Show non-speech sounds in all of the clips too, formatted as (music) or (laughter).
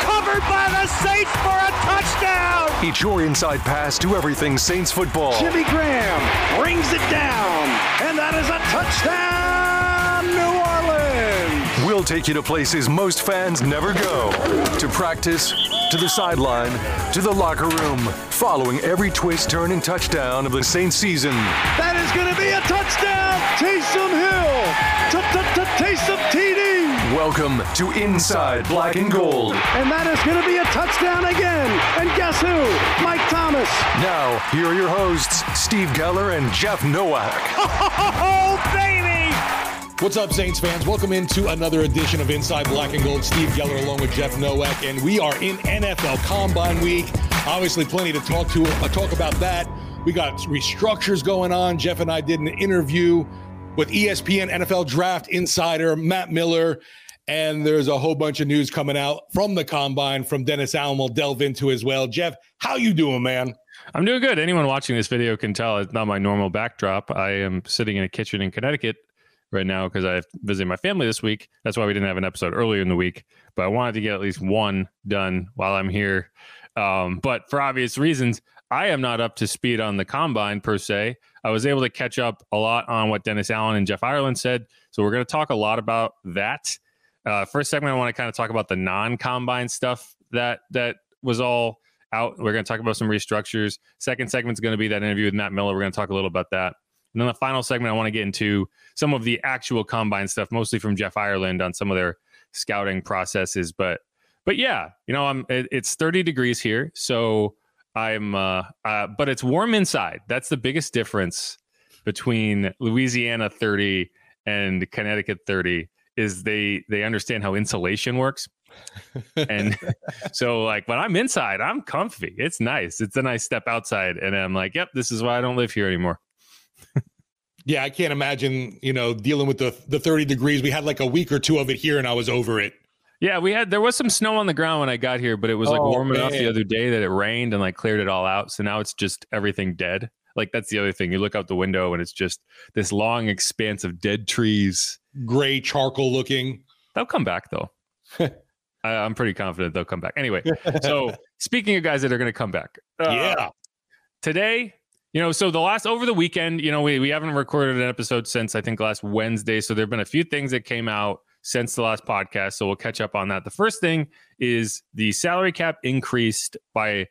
Covered by the Saints for a touchdown. It's your inside pass to everything Saints football. Jimmy Graham brings it down, and that is a touchdown, New Orleans. We'll take you to places most fans never go to practice, to the sideline, to the locker room, following every twist, turn, and touchdown of the Saints season. That is going to be a touchdown, Taysom Hill, Taysom TD, Welcome to Inside Black and Gold. and that is going to be a touchdown again. And guess who? Mike Thomas. Now, here are your hosts, Steve Geller and Jeff Nowak. (laughs) Oh, baby! What's up, Saints fans? Welcome into another edition of Inside Black and Gold. Steve Geller along with Jeff Nowak, and we are in NFL Combine Week. Obviously, plenty to talk to uh, talk about that. We got restructures going on. Jeff and I did an interview with ESPN NFL Draft Insider Matt Miller, and there's a whole bunch of news coming out from the Combine from Dennis Allen. We'll delve into as well. Jeff, how you doing, man? I'm doing good. Anyone watching this video can tell it's not my normal backdrop. I am sitting in a kitchen in Connecticut right now because I visited my family this week. That's why we didn't have an episode earlier in the week. But I wanted to get at least one done while I'm here. Um, but for obvious reasons, I am not up to speed on the combine per se. I was able to catch up a lot on what Dennis Allen and Jeff Ireland said. So we're going to talk a lot about that. Uh, first segment, I want to kind of talk about the non-combine stuff that that was all out. We're going to talk about some restructures. Second segment is going to be that interview with Matt Miller. We're going to talk a little about that. And then the final segment, I want to get into some of the actual combine stuff, mostly from Jeff Ireland on some of their scouting processes. But but yeah, you know, I'm it, it's 30 degrees here, so I'm uh, uh but it's warm inside. That's the biggest difference between Louisiana 30 and Connecticut 30 is they they understand how insulation works. and (laughs) so like when I'm inside, I'm comfy. It's nice. It's a nice step outside and I'm like, yep, this is why I don't live here anymore. Yeah, I can't imagine, you know, dealing with the the 30 degrees. We had like a week or two of it here, and I was over it. Yeah, we had there was some snow on the ground when I got here, but it was like Oh, warm enough the other day that it rained and like cleared it all out. So now it's just everything dead. Like that's the other thing. You look out the window and it's just this long expanse of dead trees. Gray charcoal looking. They'll come back though. (laughs) I, I'm pretty confident they'll come back. Anyway, (laughs) so speaking of guys that are going to come back, uh, yeah. today, you know, so the last over the weekend, you know, we, we haven't recorded an episode since I think last Wednesday. So there have been a few things that came out since the last podcast. So we'll catch up on that. The first thing is the salary cap increased by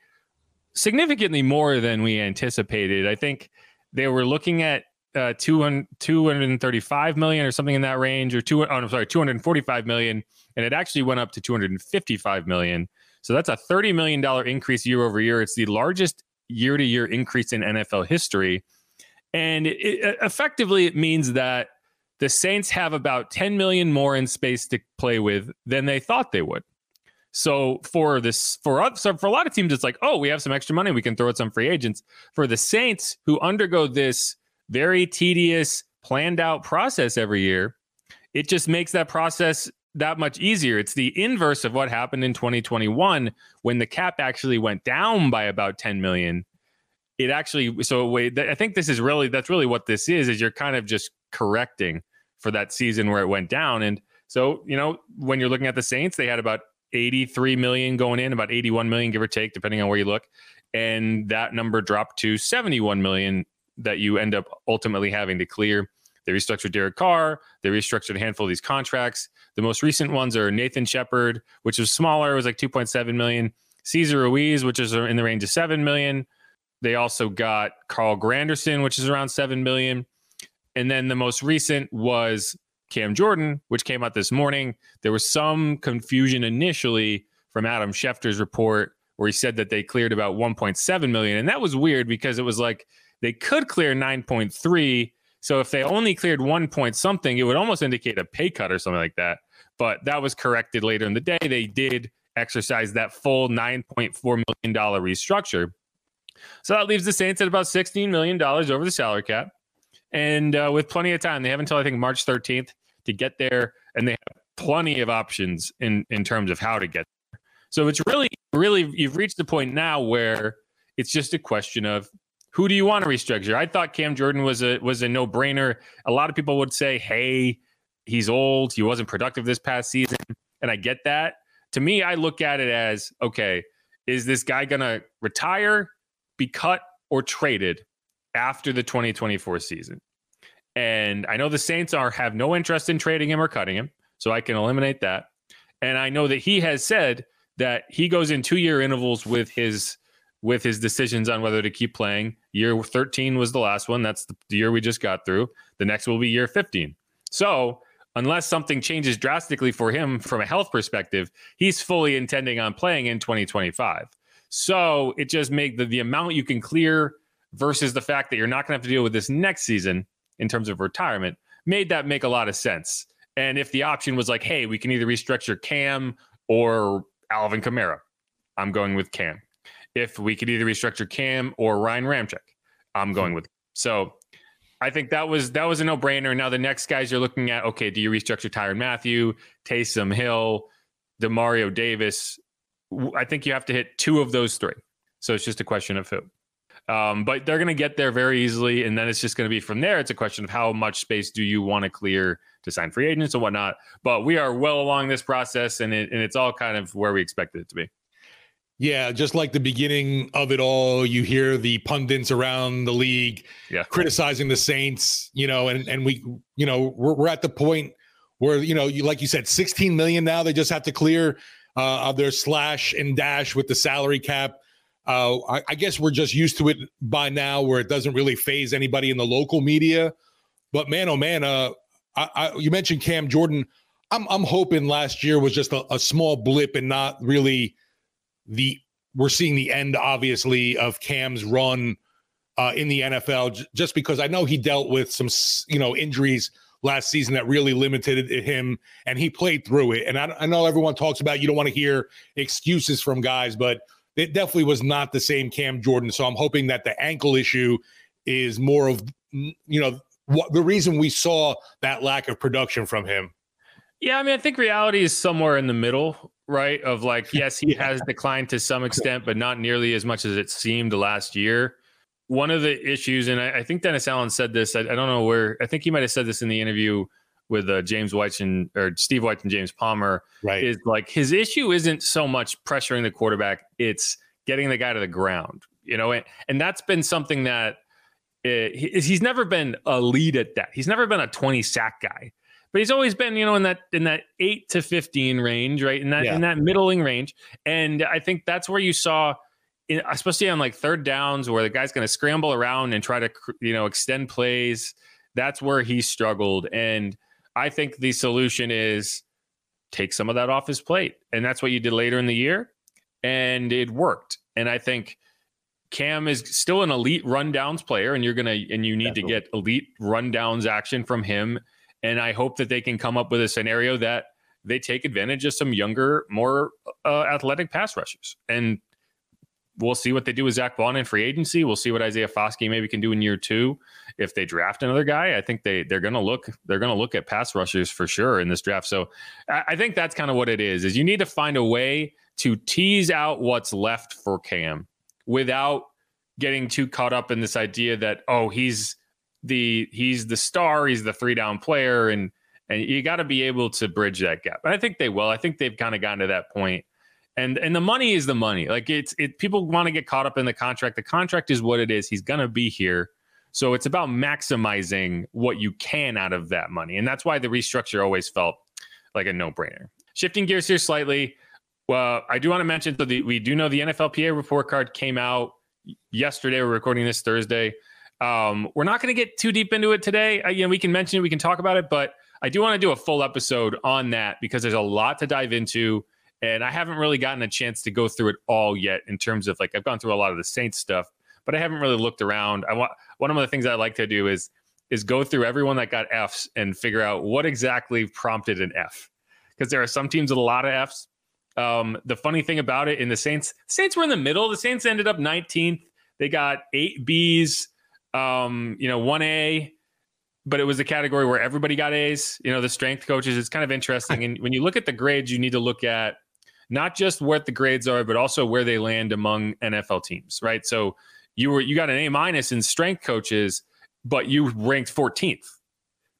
significantly more than we anticipated. I think they were looking at uh, 200, 235 million or something in that range, or two, oh, I'm sorry, 245 million, and it actually went up to 255 million. So that's a 30 million dollar increase year over year. It's the largest year to year increase in NFL history. And it, effectively, it means that the Saints have about 10 million more in space to play with than they thought they would. So for this, for us, so for a lot of teams, it's like, oh, we have some extra money, we can throw at some free agents. For the Saints, who undergo this very tedious, planned out process every year, it just makes that process that much easier. It's the inverse of what happened in 2021 when the cap actually went down by about 10 million. It actually so wait, I think this is really that's really what this is is you're kind of just correcting for that season where it went down and so, you know, when you're looking at the Saints, they had about 83 million going in, about 81 million give or take depending on where you look, and that number dropped to 71 million that you end up ultimately having to clear. They restructured Derek Carr. They restructured a handful of these contracts. The most recent ones are Nathan Shepherd, which was smaller, it was like 2.7 million. Cesar Ruiz, which is in the range of 7 million. They also got Carl Granderson, which is around 7 million. And then the most recent was Cam Jordan, which came out this morning. There was some confusion initially from Adam Schefter's report where he said that they cleared about 1.7 million. And that was weird because it was like they could clear 9.3 so if they only cleared one point something, it would almost indicate a pay cut or something like that. But that was corrected later in the day. They did exercise that full $9.4 million restructure. So that leaves the Saints at about $16 million over the salary cap. And uh, with plenty of time, they have until I think March 13th to get there. And they have plenty of options in, in terms of how to get there. So it's really, really, you've reached the point now where it's just a question of who do you want to restructure? I thought Cam Jordan was a was a no brainer. A lot of people would say, "Hey, he's old. He wasn't productive this past season," and I get that. To me, I look at it as, okay, is this guy to retire, be cut, or traded after the 2024 season? And I know the Saints are have no interest in trading him or cutting him, so I can eliminate that. And I know that he has said that he goes in two year intervals with his with his decisions on whether to keep playing. Year 13 was the last one. That's the year we just got through. The next will be year 15. So, unless something changes drastically for him from a health perspective, he's fully intending on playing in 2025. So, it just make the, the amount you can clear versus the fact that you're not going to have to deal with this next season in terms of retirement made that make a lot of sense. And if the option was like, hey, we can either restructure Cam or Alvin Kamara, I'm going with Cam if we could either restructure Cam or Ryan Ramczyk, I'm going with so. I think that was that was a no brainer. Now the next guys you're looking at, okay, do you restructure Tyrann Mathieu, Taysom Hill, Demario Davis? I think you have to hit two of those three. So it's just a question of who. Um, but they're going to get there very easily, and then it's just going to be from there. It's a question of how much space do you want to clear to sign free agents and whatnot. But we are well along this process, and it, and it's all kind of where we expected it to be. Yeah, just like the beginning of it all, you hear the pundits around the league yeah. criticizing the Saints, you know, and and we, you know, we're, we're at the point where you know, you like you said, 16 million now they just have to clear uh, of their slash and dash with the salary cap. Uh, I, I guess we're just used to it by now, where it doesn't really faze anybody in the local media. But man, oh man, uh, I, I, you mentioned Cam Jordan. I'm I'm hoping last year was just a, a small blip and not really the we're seeing the end, obviously, of Cam's run uh, in the NFL, j- just because I know he dealt with some, you know, injuries last season that really limited him, and he played through it. And I, I know everyone talks about you don't want to hear excuses from guys, but it definitely was not the same Cam Jordan. So I'm hoping that the ankle issue is more of, you know, what the reason we saw that lack of production from him. Yeah, I mean, I think reality is somewhere in the middle right? Of like, yes, he (laughs) yeah. has declined to some extent, but not nearly as much as it seemed last year. One of the issues, and I, I think Dennis Allen said this, I, I, don't know where, I think he might have said this in the interview with uh, James White and or Steve White and James Palmer, right? Is like his issue isn't so much pressuring the quarterback, it's getting the guy to the ground, you know, and, and that's been something that uh, he, he's never been a lead at that. He's never been a 20 sack guy but he's always been, you know, in that in that eight to fifteen range, right? In that yeah. in that middling range, and I think that's where you saw, especially on like third downs, where the guy's going to scramble around and try to, you know, extend plays. That's where he struggled, and I think the solution is take some of that off his plate, and that's what you did later in the year, and it worked. And I think Cam is still an elite rundowns player, and you're gonna and you need Definitely. to get elite rundowns action from him. And I hope that they can come up with a scenario that they take advantage of some younger, more uh, athletic pass rushers. And we'll see what they do with Zach Baun in free agency. We'll see what Isaiah Foskey maybe can do in year two. If they draft another guy, I think they they're gonna look they're gonna look at pass rushers for sure in this draft. So I, I think that's kind of what it is. Is you need to find a way to tease out what's left for Cam without getting too caught up in this idea that oh he's the he's the star he's the three down player and and you got to be able to bridge that gap and i think they will i think they've kind of gotten to that point and and the money is the money. Like it's it people want to get caught up in the contract. The contract is what it is. He's to be here. So it's about maximizing what you can out of that money. And that's why the restructure always felt like a no-brainer. Shifting gears here slightly well, I do want to mention so we do know the NFLPA report card came out yesterday. We're recording this Thursday. Um, we're not going to get too deep into it today. Uh, you know, we can mention it, we can talk about it, but I do want to do a full episode on that because there's a lot to dive into, and I haven't really gotten a chance to go through it all yet. In terms of like, I've gone through a lot of the Saints stuff, but I haven't really looked around. I want one of the things I like to do is is go through everyone that got Fs and figure out what exactly prompted an F, because there are some teams with a lot of Fs um, the funny thing about it in the Saints, Saints were in the middle. The Saints ended up 19th. They got eight Bs, um, you know, one A, but it was a category where everybody got A's. You know, the strength coaches. It's kind of interesting. (laughs) And when you look at the grades, you need to look at not just what the grades are, but also where they land among NFL teams, right? So you were you got an A minus in strength coaches, but you ranked 14th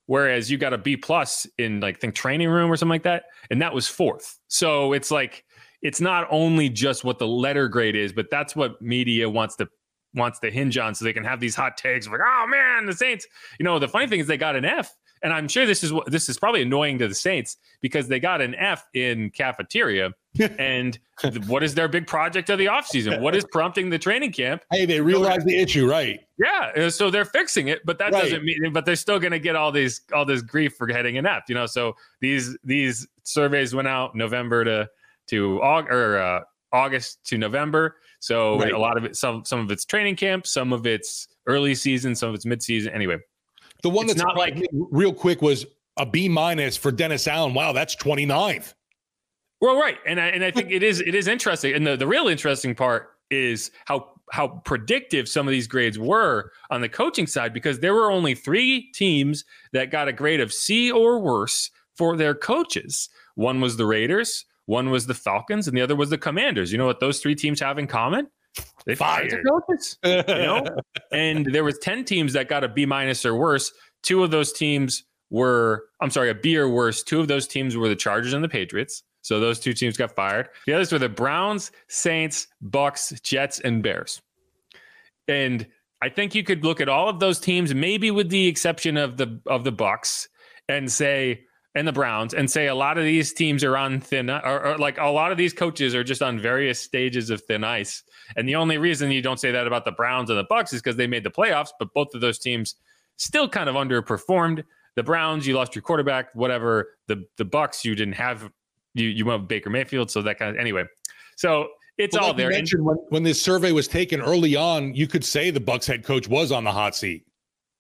whereas you got a B plus in like think training room or something like that, and that was fourth. So it's like it's not only just what the letter grade is, but that's what media wants to wants to hinge on, so they can have these hot takes like, oh man, the Saints. You know, the funny thing is they got an F, and I'm sure this is what this is probably annoying to the Saints because they got an F in cafeteria. (laughs) and what is their big project of the offseason? What is prompting the training camp? Hey, they realize the issue, right? Yeah, so they're fixing it, but that right. doesn't mean. But they're still going to get all these all this grief for getting F. you know. So these these surveys went out November to to August or uh, August to November. So right. a lot of it, some some of it's training camp, some of it's early season, some of it's mid season. Anyway, the one that's not like real quick was a B minus for Dennis Allen. Wow, that's 29th. Well, right, and I, and I think it is it is interesting, and the, the real interesting part is how how predictive some of these grades were on the coaching side because there were only three teams that got a grade of C or worse for their coaches. One was the Raiders, one was the Falcons, and the other was the Commanders. You know what those three teams have in common? They fired their coaches. (laughs) you know, (laughs) and there was ten teams that got a B minus or worse. Two of those teams were, I'm sorry, a B or worse. Two of those teams were the Chargers and the Patriots. So those two teams got fired. The others were the Browns, Saints, Bucks, Jets, and Bears. And I think you could look at all of those teams, maybe with the exception of the of the Bucks, and say and the Browns, and say a lot of these teams are on thin, or, or like a lot of these coaches are just on various stages of thin ice. And the only reason you don't say that about the Browns and the Bucks is because they made the playoffs, but both of those teams still kind of underperformed. The Browns, you lost your quarterback, whatever. The the Bucks, you didn't have you you went with Baker Mayfield, so that kind of anyway. So it's well, all like there. mentioned, when, when this survey was taken early on, you could say the Bucks head coach was on the hot seat.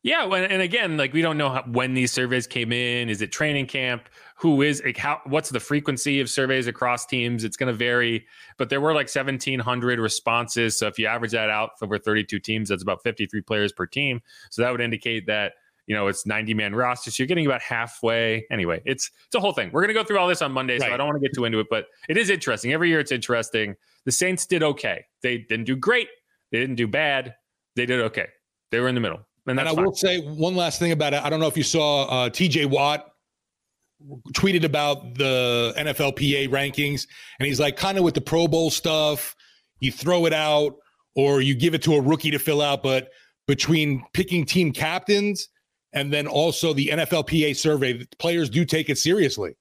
Yeah, and again, like we don't know how, when these surveys came in. Is it training camp? Who is like how? What's the frequency of surveys across teams? It's going to vary, but there were like seventeen hundred responses. So if you average that out over thirty-two teams, that's about fifty-three players per team. So that would indicate that you know it's 90 man roster so you're getting about halfway anyway it's it's a whole thing we're going to go through all this on monday right. so i don't want to get too into it but it is interesting every year it's interesting the saints did okay they didn't do great they didn't do bad they did okay they were in the middle and, and i fine. will say one last thing about it i don't know if you saw uh, tj watt tweeted about the nflpa rankings and he's like kind of with the pro bowl stuff you throw it out or you give it to a rookie to fill out but between picking team captains and then also the NFLPA survey. Players do take it seriously.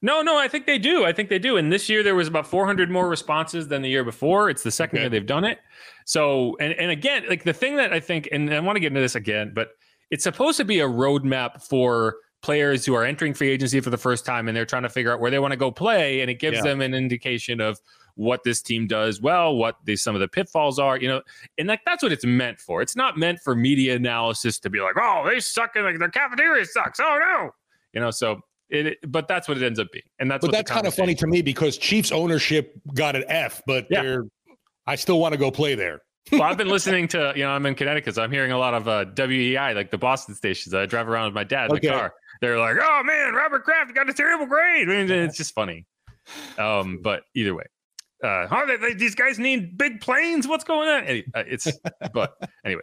No, no, I think they do. I think they do. And this year there was about 400 more responses than the year before. It's the second okay. year they've done it. So, and and again, like the thing that I think, and I want to get into this again, but it's supposed to be a roadmap for players who are entering free agency for the first time and they're trying to figure out where they want to go play and it gives yeah. them an indication of what this team does well, what the, some of the pitfalls are, you know, and like that's what it's meant for. It's not meant for media analysis to be like, oh, they suck and like their cafeteria sucks. Oh no, you know. So it, but that's what it ends up being, and that's. But that's kind of funny to me because Chiefs ownership got an F, but yeah. they're. I still want to go play there. well, I've been listening to, you know, I'm in Connecticut, so I'm hearing a lot of uh, WEEI, like the Boston stations. I drive around with my dad in okay. the car. They're like, "Oh man, Robert Kraft got a terrible grade." I mean, it's just funny. Um, but either way, uh, oh, they, they, these guys need big planes. What's going on? Uh, it's, but anyway,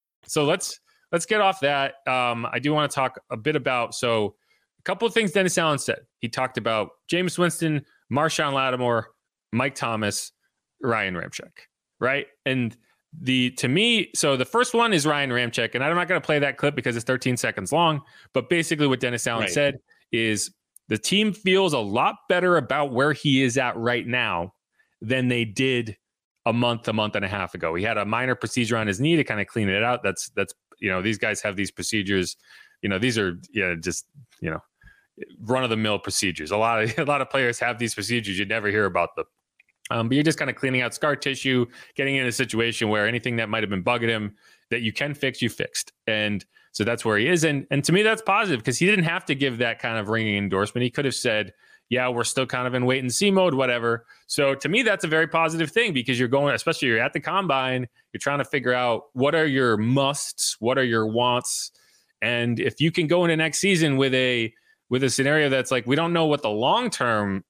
So let's let's get off that. Um, I do want to talk a bit about so a couple of things Dennis Allen said. He talked about Jameis Winston, Marshon Lattimore, Mike Thomas, Ryan Ramczyk, right? And the to me, so the first one is Ryan Ramczyk, and I'm not going to play that clip because it's 13 seconds long. But basically, what Dennis Allen right. said is the team feels a lot better about where he is at right now than they did a month, a month and a half ago. He had a minor procedure on his knee to kind of clean it out. That's that's you know these guys have these procedures. You know these are yeah just you know run of the mill procedures. A lot of (laughs) a lot of players have these procedures. You never hear about them. Um, but you're just kind of cleaning out scar tissue, getting in a situation where anything that might have been bugging him that you can fix, you fixed. And so that's where he is. And and to me, that's positive because he didn't have to give that kind of ringing endorsement. He could have said, yeah, we're still kind of in wait and see mode, whatever. So to me, that's a very positive thing because you're going, especially you're at the combine, you're trying to figure out what are your musts, what are your wants, and if you can go into next season with a with a scenario that's like we don't know what the long term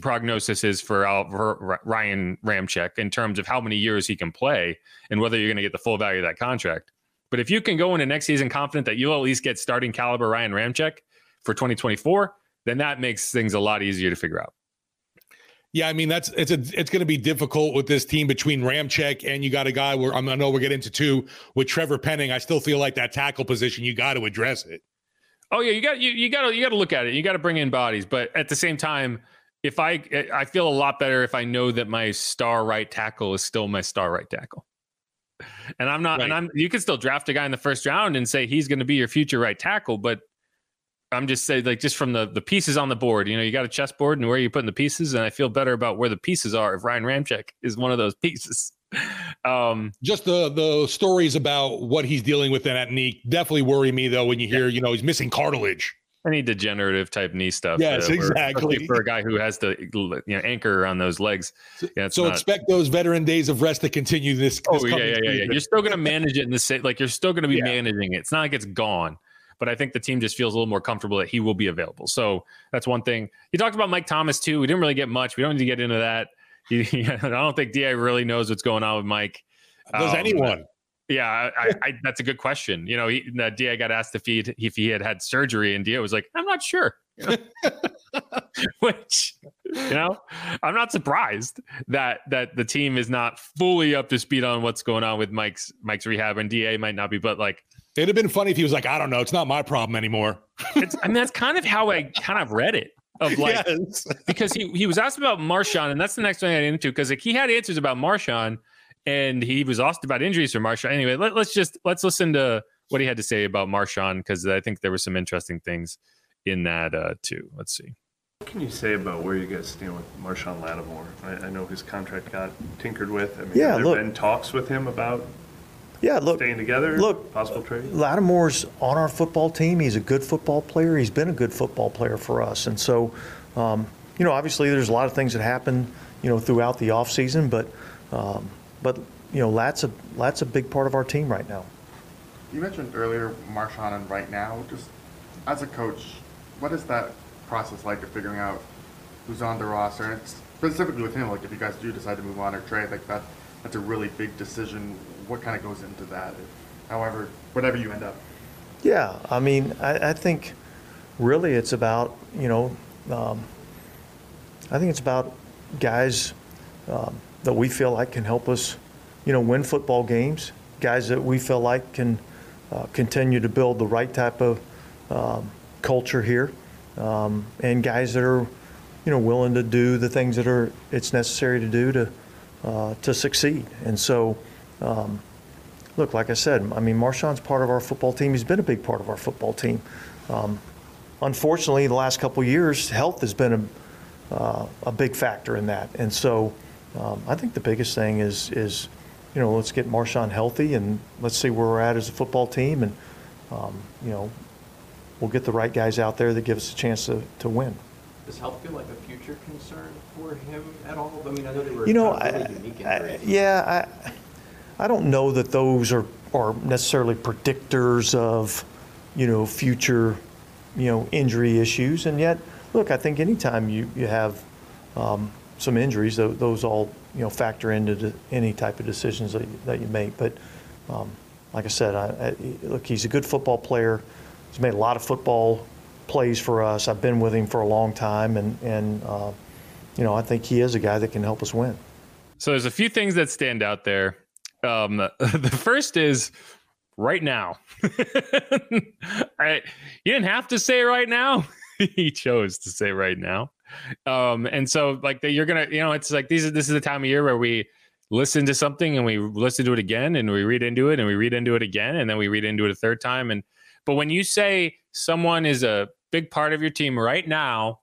prognosis is for, for Ryan Ramczyk in terms of how many years he can play and whether you're going to get the full value of that contract. But if you can go into next season confident that you'll at least get starting caliber Ryan Ramczyk for 2024 then that makes things a lot easier to figure out. Yeah, I mean that's it's a, it's going to be difficult with this team between Ramczyk and you got a guy where I know we're getting into two with Trevor Penning. I still feel like that tackle position you got to address it. Oh yeah, you got you you got to you got to look at it. You got to bring in bodies, but at the same time, if I I feel a lot better if I know that my star right tackle is still my star right tackle. And I'm not, right. and I'm. You can still draft a guy in the first round and say he's going to be your future right tackle, but I'm just saying, like, just from the the pieces on the board, you know, you got a chessboard and where you putting the pieces, and I feel better about where the pieces are if Ryan Ramczyk is one of those pieces. (laughs) Um, just the the stories about what he's dealing with in that knee definitely worry me though. When you hear, yeah. you know, he's missing cartilage. Any degenerative type knee stuff. Yes, uh, exactly. For a guy who has to you know anchor on those legs. Yeah, so not, expect those veteran days of rest to continue this. this oh yeah, yeah, yeah, yeah, You're still going to manage it in the same. Like you're still going to be yeah. managing it. It's not like it's gone but I think the team just feels a little more comfortable that he will be available. So that's one thing. You talked about Mike Thomas too. We didn't really get much. We don't need to get into that. (laughs) He, I don't think Da really knows what's going on with Mike. Does um, anyone? Yeah, I, I, that's a good question. You know, he, Da got asked if he if he had had surgery, and Da was like, "I'm not sure." (laughs) Which, you know, I'm not surprised that that the team is not fully up to speed on what's going on with Mike's Mike's rehab, and Da might not be, but like It'd have been funny if he was like, I don't know, it's not my problem anymore. It's, I mean, that's kind of how I kind of read it. Of like, (laughs) yes. because he, he was asked about Marshon, and that's the next thing I get into because like he had answers about Marshon, and he was asked about injuries for Marshon. Anyway, let, us just let's listen to what he had to say about Marshon because I think there were some interesting things in that uh, too. Let's see. What can you say about where you guys stand with Marshon Lattimore? I, I know his contract got tinkered with. I mean, yeah, have there look, been talks with him about yeah, look, staying together? Look, possible trade. Lattimore's on our football team. He's a good football player. He's been a good football player for us, and so, um, you know, obviously there's a lot of things that happen, you know, throughout the off season, but, um, but you know, Lat's a Lat's a big part of our team right now. You mentioned earlier Marshon and right now. Just as a coach, what is that process like of figuring out who's on the roster? And specifically with him, like if you guys do decide to move on or trade, like that, that's a really big decision what kind of goes into that, however, whatever you end up? Yeah, I mean, I, I think really it's about, you know, um, I think it's about guys um, that we feel like can help us, you know, win football games. Guys that we feel like can uh, continue to build the right type of um, culture here, um, and guys that are, you know, willing to do the things that are it's necessary to do to uh, to succeed. And so, um, look, like I said, I mean, Marshon's part of our football team. He's been a big part of our football team. Um, unfortunately, the last couple years, health has been a, uh, a big factor in that. And so, um, I think the biggest thing is is you know let's get Marshon healthy and let's see where we're at as a football team, and um, you know we'll get the right guys out there that give us a chance to, to win. Does health feel like a future concern for him at all? I mean, I know they were you know, really I, unique I, yeah, I, I don't know that those are, are necessarily predictors of, you know, future, you know, injury issues. And yet, look, I think anytime you, you have um, some injuries, those all, you know, factor into any type of decisions that you, that you make. But um, like I said, I, I, look, he's a good football player. He's made a lot of football plays for us. I've been with him for a long time, and and uh, you know I think he is a guy that can help us win. So there's a few things that stand out there. Um, (laughs) the first is right now. (laughs) I, you didn't have to say right now. (laughs) he chose to say right now. Um, and so like the, you're gonna, you know, it's like these. This is the time of year where we listen to something and we listen to it again and we read into it and we read into it again and then we read into it a third time and but when you say someone is a big part of your team right now,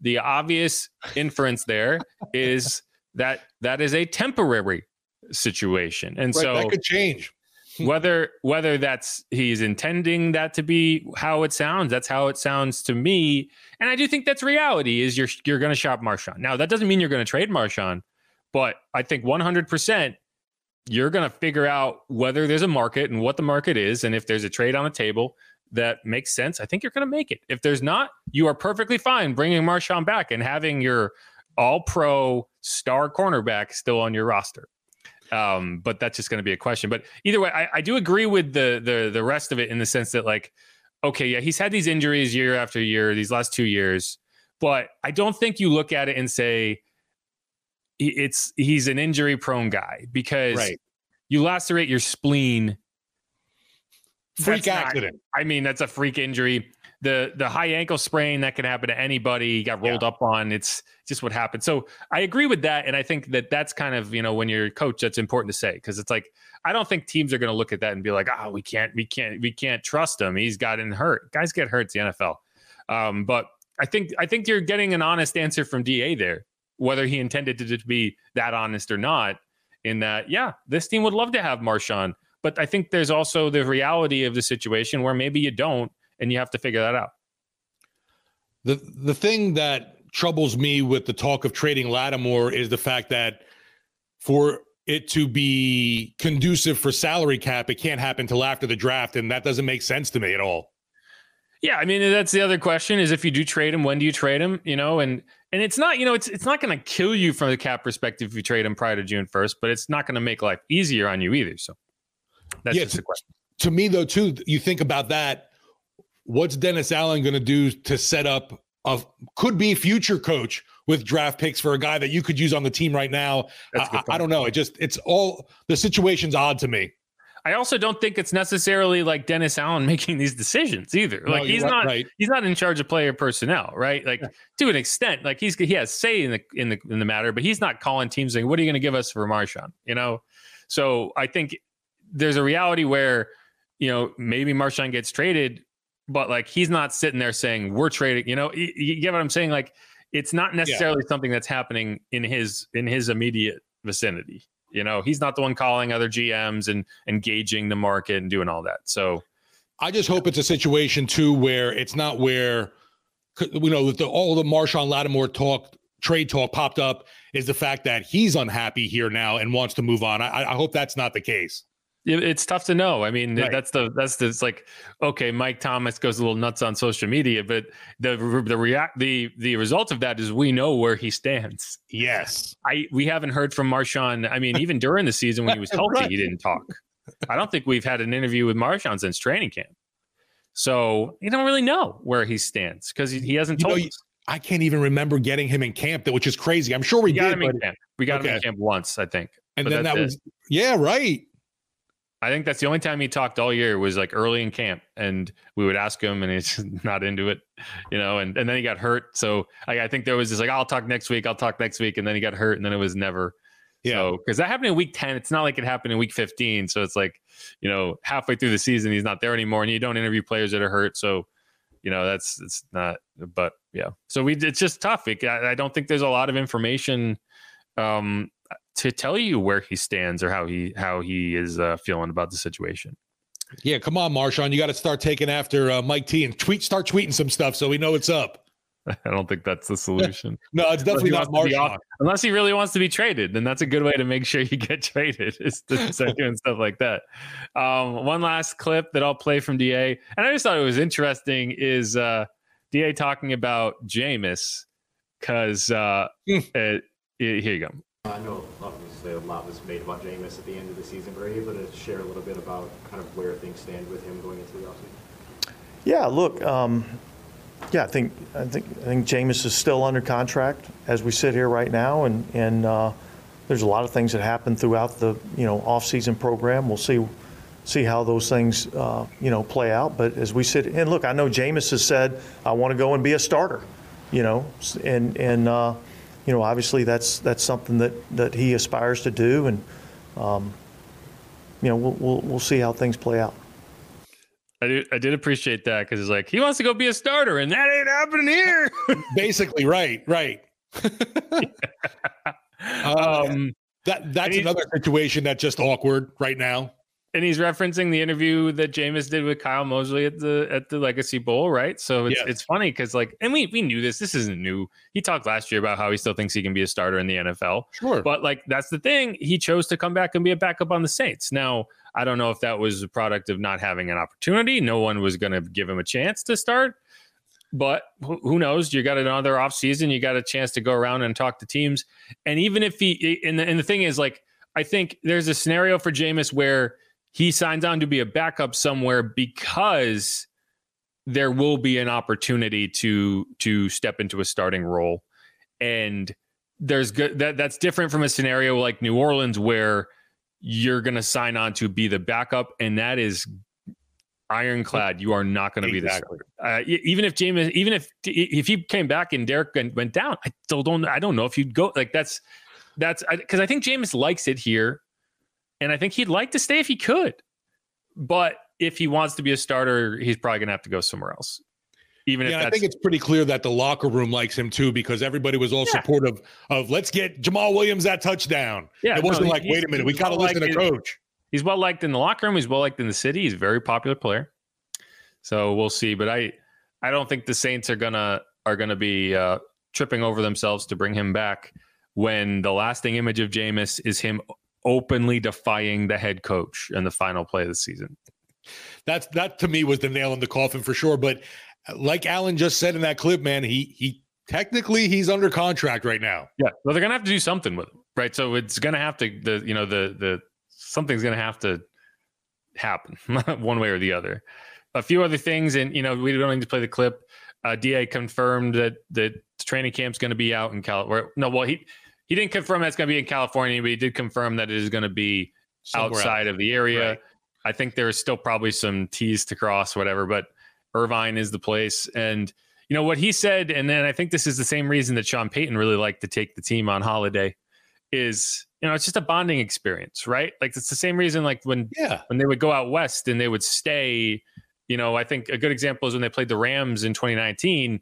the obvious inference there is that that is a temporary situation. And right, so that could change. (laughs) whether whether that's he's intending that to be how it sounds, that's how it sounds to me. And I do think that's reality is you're you're going to shop Marshon. Now that doesn't mean you're going to trade Marshon, but I think 100% you're going to figure out whether there's a market and what the market is. And if there's a trade on the table that makes sense, I think you're going to make it. If there's not, you are perfectly fine bringing Marshon back and having your all pro star cornerback still on your roster. Um, but that's just going to be a question. But either way, I, I do agree with the, the the rest of it in the sense that like, okay, yeah, he's had these injuries year after year, these last two years, but I don't think you look at it and say, it's he's an injury prone guy because right. you lacerate your spleen. Freak accident. Not, I mean, that's a freak injury. The the high ankle sprain that can happen to anybody got rolled yeah. up on. It's just what happened. So I agree with that, and I think that that's kind of you know when you're a coach, that's important to say because it's like I don't think teams are going to look at that and be like, oh, we can't, we can't, we can't trust him. He's gotten hurt. Guys get hurt. It's the NFL. Um, but I think I think you're getting an honest answer from Da there whether he intended to be that honest or not. In that, yeah, this team would love to have Marshon, but I think there's also the reality of the situation where maybe you don't, and you have to figure that out. The the thing that troubles me with the talk of trading Lattimore is the fact that for it to be conducive for salary cap, it can't happen till after the draft, and that doesn't make sense to me at all. Yeah, I mean that's the other question is if you do trade him, when do you trade him? You know, and and it's not you know it's it's not going to kill you from the cap perspective if you trade him prior to June first, but it's not going to make life easier on you either. So that's yeah, just to, a question. To me, though, too, you think about that. What's Dennis Allen going to do to set up a could be future coach with draft picks for a guy that you could use on the team right now? I, I don't know. It just it's all the situation's odd to me. I also don't think it's necessarily like Dennis Allen (laughs) making these decisions either. No, like he's right, not right. he's not in charge of player personnel, right? Like yeah. to an extent, like he's he has say in the in the in the matter, but he's not calling teams saying, "What are you going to give us for Marshon?" You know. So I think there's a reality where you know maybe Marshon gets traded, but like he's not sitting there saying, "We're trading." You know, you, you get what I'm saying? Like it's not necessarily yeah. something that's happening in his in his immediate vicinity. You know, he's not the one calling other GMs and engaging the market and doing all that. So I just hope it's a situation too where it's not where you know the, all the Marshon Lattimore talk trade talk popped up is the fact that he's unhappy here now and wants to move on. I, I hope that's not the case it's tough to know. I mean, right. that's the that's the it's like okay, Mike Thomas goes a little nuts on social media, but the the react the the result of that is we know where he stands. Yes, I we haven't heard from Marshon. I mean, even during the season when he was (laughs) healthy, right. he didn't talk. I don't think we've had an interview with Marshon since training camp. So you don't really know where he stands because he, he, hasn't told know, us. I can't even remember getting him in camp, that which is crazy. I'm sure we, we got did, him in camp. We got okay. him in camp once, I think. And then that was, it. yeah, right. I think that's the only time he talked all year was like early in camp, and we would ask him, and he's (laughs) not into it, you know. And and then he got hurt, so I, I think there was this like, I'll talk next week, I'll talk next week, and then he got hurt, and then it was never. Yeah, because so, that happened in week ten. It's not like it happened in week fifteen. So it's like, you know, halfway through the season, he's not there anymore, and you don't interview players that are hurt. So, you know, that's it's not. But yeah, so we it's just tough. It, I, I don't think there's a lot of information um to tell you where he stands or how he how he is uh, feeling about the situation. Yeah, come on, Marshon. You got to start taking after uh, Mike T and tweet, start tweeting some stuff so we know it's up. (laughs) I don't think that's the (laughs) solution. no, it's definitely not Marshon. Unless he really wants to be traded, then that's a good way to make sure you get (laughs) traded is to start doing stuff like that. Um, one last clip that I'll play from Da, and I just thought it was interesting is uh, Da talking about Jameis because uh, mm. uh, here you go. I know obviously a lot was made about Jameis at the end of the season, but are you able to share a little bit about kind of where things stand with him going into the offseason? Yeah, look, um, yeah, I think I think I think Jameis is still under contract as we sit here right now, and and uh, there's a lot of things that happen throughout the you know offseason program. We'll see see how those things uh, you know play out. But as we sit and look, I know Jameis has said I want to go and be a starter, you know, and and. Uh, you know, obviously that's that's something that, that he aspires to do, and um, you know, we'll, we'll we'll see how things play out. I did, I did appreciate that because it's like he wants to go be a starter, and that ain't happening here. (laughs) Basically, right, right. (laughs) um, that that's another situation that's just awkward right now and he's referencing the interview that Jameis did with Kyle Mosley at the at the Legacy Bowl, right? So it's yes. it's funny because like, and we we knew this. This isn't new. He talked last year about how he still thinks he can be a starter in the NFL. Sure, but like that's the thing. He chose to come back and be a backup on the Saints. Now I don't know if that was a product of not having an opportunity. No one was going to give him a chance to start. But who knows? You got another offseason. You got a chance to go around and talk to teams. And even if he, and the, and the thing is, like, I think there's a scenario for Jameis where he signs on to be a backup somewhere because there will be an opportunity to to step into a starting role. And there's good that that's different from a scenario like New Orleans where you're going to sign on to be the backup and that is ironclad. You are not going to exactly. be the uh, even if Jameis even if if he came back and Derek went down I still don't I don't know if you'd go like that's that's because I, I think Jameis likes it here and I think he'd like to stay if he could. But if he wants to be a starter, he's probably going to have to go somewhere else. Even yeah, I think it's pretty clear that the locker room likes him too because everybody was all yeah. supportive of let's get Jamaal Williams that touchdown. Yeah, it wasn't no, like wait a minute, we got to listen to coach. He's well liked in the locker room. He's well liked in the city. He's a very popular player. So we'll see. But I, I don't think the Saints are gonna are gonna be uh, tripping over themselves to bring him back when the lasting image of Jameis is him openly defying the head coach in the final play of the season. That's that to me was the nail in the coffin for sure. But like Allen just said in that clip, man, he he technically he's under contract right now. Yeah. Well, they're gonna have to do something with him, right? So it's gonna have to the you know the the something's gonna have to happen (laughs) one way or the other. A few other things, and you know we don't need to play the clip. Uh, Da confirmed that that training camp's going to be out in California. No, well he he didn't confirm that's going to be in California, but he did confirm that it is going to be Somewhere outside else. of the area. Right. I think there's still probably some T's to cross, whatever, but Irvine is the place. And, you know, what he said, and then I think this is the same reason that Sean Payton really liked to take the team on holiday is, you know, it's just a bonding experience, right? Like it's the same reason, like when, yeah, when they would go out West and they would stay, you know, I think a good example is when they played the Rams in 2019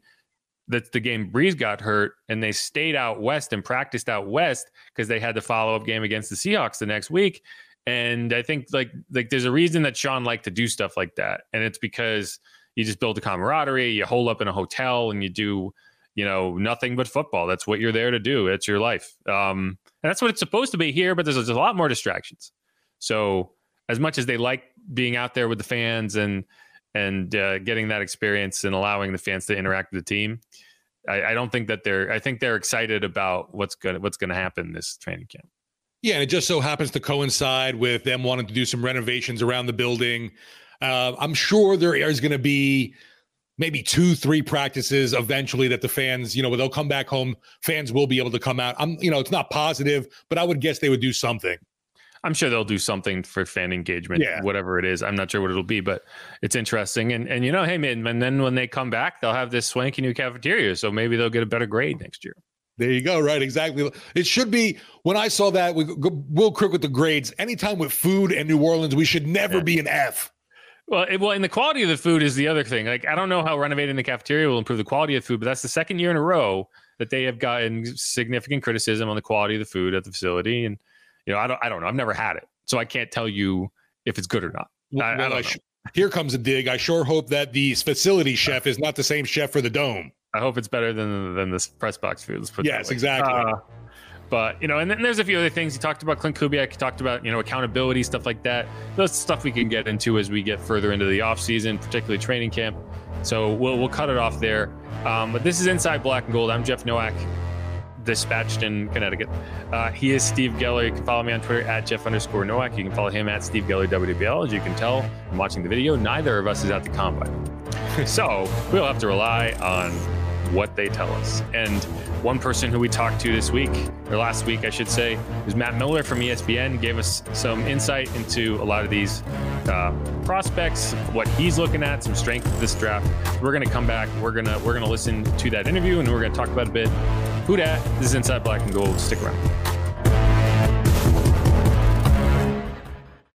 that's the game Brees got hurt and they stayed out west and practiced out west because they had the follow up game against the Seahawks the next week. And I think like like there's a reason that Sean liked to do stuff like that, and it's because you just build a camaraderie. You hold up in a hotel and you do you know nothing but football. That's what you're there to do. It's your life, um, and that's what it's supposed to be here. But there's, there's a lot more distractions. So as much as they like being out there with the fans and and uh, getting that experience and allowing the fans to interact with the team. I, I don't think that they're. I think they're excited about what's going what's going to happen this training camp. Yeah, and it just so happens to coincide with them wanting to do some renovations around the building. Uh, I'm sure there is going to be maybe two, three practices eventually that the fans, you know, they'll come back home. Fans will be able to come out. I'm, you know, it's not positive, but I would guess they would do something. I'm sure they'll do something for fan engagement, yeah. whatever it is. I'm not sure what it'll be, but it's interesting. And and you know, hey man, and then when they come back, they'll have this swanky new cafeteria, so maybe they'll get a better grade next year. There you go. Right. Exactly. It should be when I saw that we Will Crook with the grades. Anytime with food and New Orleans, we should never yeah. be an F. Well, it, well, and the quality of the food is the other thing. Like, I don't know how renovating the cafeteria will improve the quality of food, but that's the second year in a row that they have gotten significant criticism on the quality of the food at the facility. And you know, I don't, I don't know. I've never had it, so I can't tell you if it's good or not. Well, I, I sh- here comes a dig. I sure hope that the facility chef is not the same chef for the dome. I hope it's better than than this press box food. Let's put yes, exactly. Uh, but you know, and then there's a few other things. He talked about Klint Kubiak. He talked about you know accountability stuff like that. That's stuff we can get into as we get further into the off season, particularly training camp. So we'll we'll cut it off there. Um, but this is Inside Black and Gold. I'm Jeff Nowak, dispatched in Connecticut. Uh, he is Steve Geller. You can follow me on Twitter at Jeff underscore Nowak. You can follow him at Steve Geller WBL. As you can tell from watching the video, neither of us is at the combine. (laughs) so we'll have to rely on what they tell us. And one person who we talked to this week, or last week, I should say, was Matt Miller from ESPN. Gave us some insight into a lot of these uh, prospects, what he's looking at, some strength of this draft. We're gonna come back. We're gonna we're gonna listen to that interview, and we're gonna talk about a bit. Who dat? This is Inside Black and Gold. Stick around.